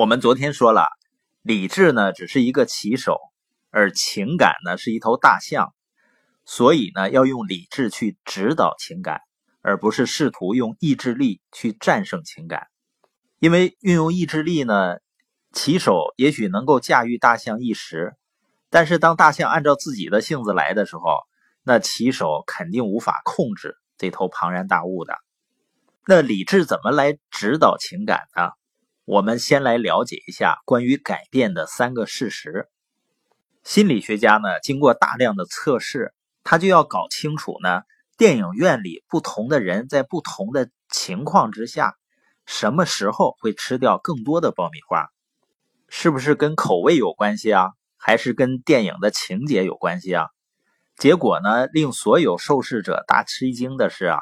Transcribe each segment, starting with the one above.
我们昨天说了，理智呢只是一个骑手，而情感呢是一头大象，所以呢要用理智去指导情感，而不是试图用意志力去战胜情感。因为运用意志力呢，骑手也许能够驾驭大象一时，但是当大象按照自己的性子来的时候，那骑手肯定无法控制这头庞然大物的。那理智怎么来指导情感呢？我们先来了解一下关于改变的三个事实。心理学家呢，经过大量的测试，他就要搞清楚呢，电影院里不同的人在不同的情况之下，什么时候会吃掉更多的爆米花，是不是跟口味有关系啊？还是跟电影的情节有关系啊？结果呢，令所有受试者大吃一惊的是啊，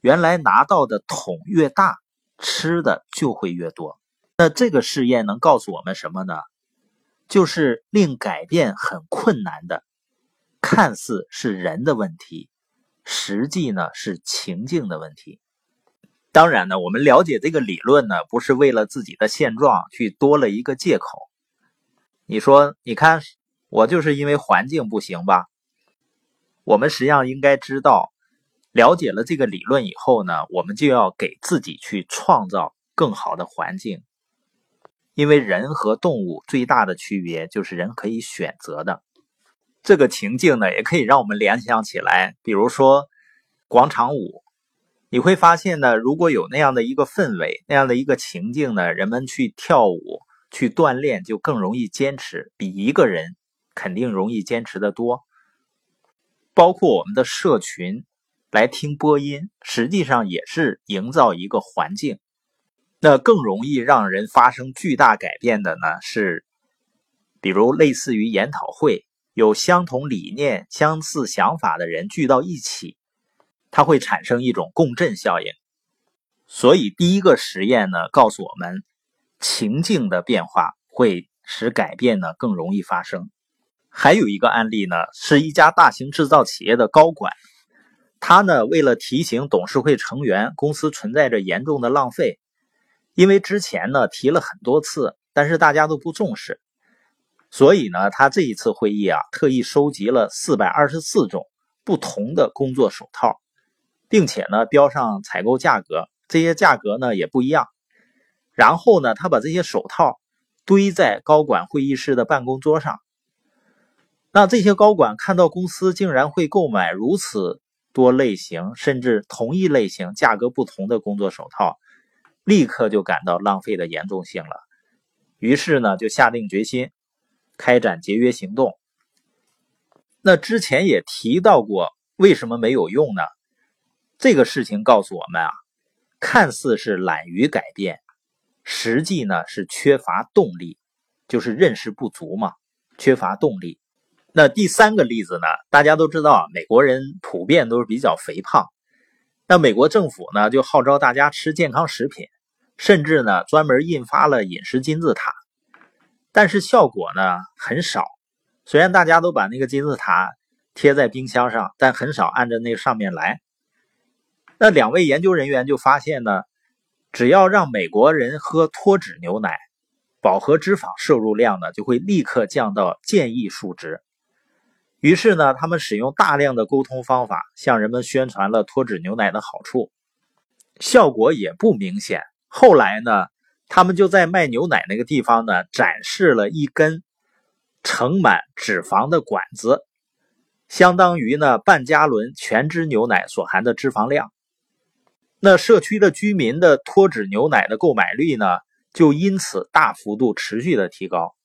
原来拿到的桶越大。吃的就会越多。那这个试验能告诉我们什么呢？就是令改变很困难的，看似是人的问题，实际呢是情境的问题。当然呢，我们了解这个理论呢，不是为了自己的现状去多了一个借口。你说，你看我就是因为环境不行吧？我们实际上应该知道。了解了这个理论以后呢，我们就要给自己去创造更好的环境，因为人和动物最大的区别就是人可以选择的。这个情境呢，也可以让我们联想起来，比如说广场舞，你会发现呢，如果有那样的一个氛围，那样的一个情境呢，人们去跳舞、去锻炼就更容易坚持，比一个人肯定容易坚持的多。包括我们的社群。来听播音，实际上也是营造一个环境。那更容易让人发生巨大改变的呢？是，比如类似于研讨会，有相同理念、相似想法的人聚到一起，它会产生一种共振效应。所以第一个实验呢，告诉我们，情境的变化会使改变呢更容易发生。还有一个案例呢，是一家大型制造企业的高管。他呢，为了提醒董事会成员，公司存在着严重的浪费，因为之前呢提了很多次，但是大家都不重视，所以呢，他这一次会议啊，特意收集了四百二十四种不同的工作手套，并且呢标上采购价格，这些价格呢也不一样。然后呢，他把这些手套堆在高管会议室的办公桌上，那这些高管看到公司竟然会购买如此。多类型甚至同一类型价格不同的工作手套，立刻就感到浪费的严重性了。于是呢，就下定决心开展节约行动。那之前也提到过，为什么没有用呢？这个事情告诉我们啊，看似是懒于改变，实际呢是缺乏动力，就是认识不足嘛，缺乏动力。那第三个例子呢？大家都知道，美国人普遍都是比较肥胖。那美国政府呢，就号召大家吃健康食品，甚至呢专门印发了饮食金字塔。但是效果呢很少。虽然大家都把那个金字塔贴在冰箱上，但很少按着那上面来。那两位研究人员就发现呢，只要让美国人喝脱脂牛奶，饱和脂肪摄入量呢就会立刻降到建议数值。于是呢，他们使用大量的沟通方法，向人们宣传了脱脂牛奶的好处，效果也不明显。后来呢，他们就在卖牛奶那个地方呢，展示了一根盛满脂肪的管子，相当于呢半加仑全脂牛奶所含的脂肪量。那社区的居民的脱脂牛奶的购买率呢，就因此大幅度持续的提高。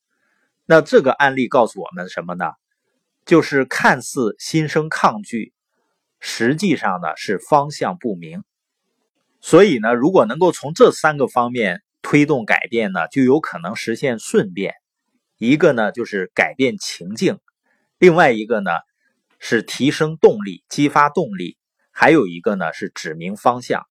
那这个案例告诉我们什么呢？就是看似心生抗拒，实际上呢是方向不明。所以呢，如果能够从这三个方面推动改变呢，就有可能实现顺变。一个呢就是改变情境，另外一个呢是提升动力、激发动力，还有一个呢是指明方向。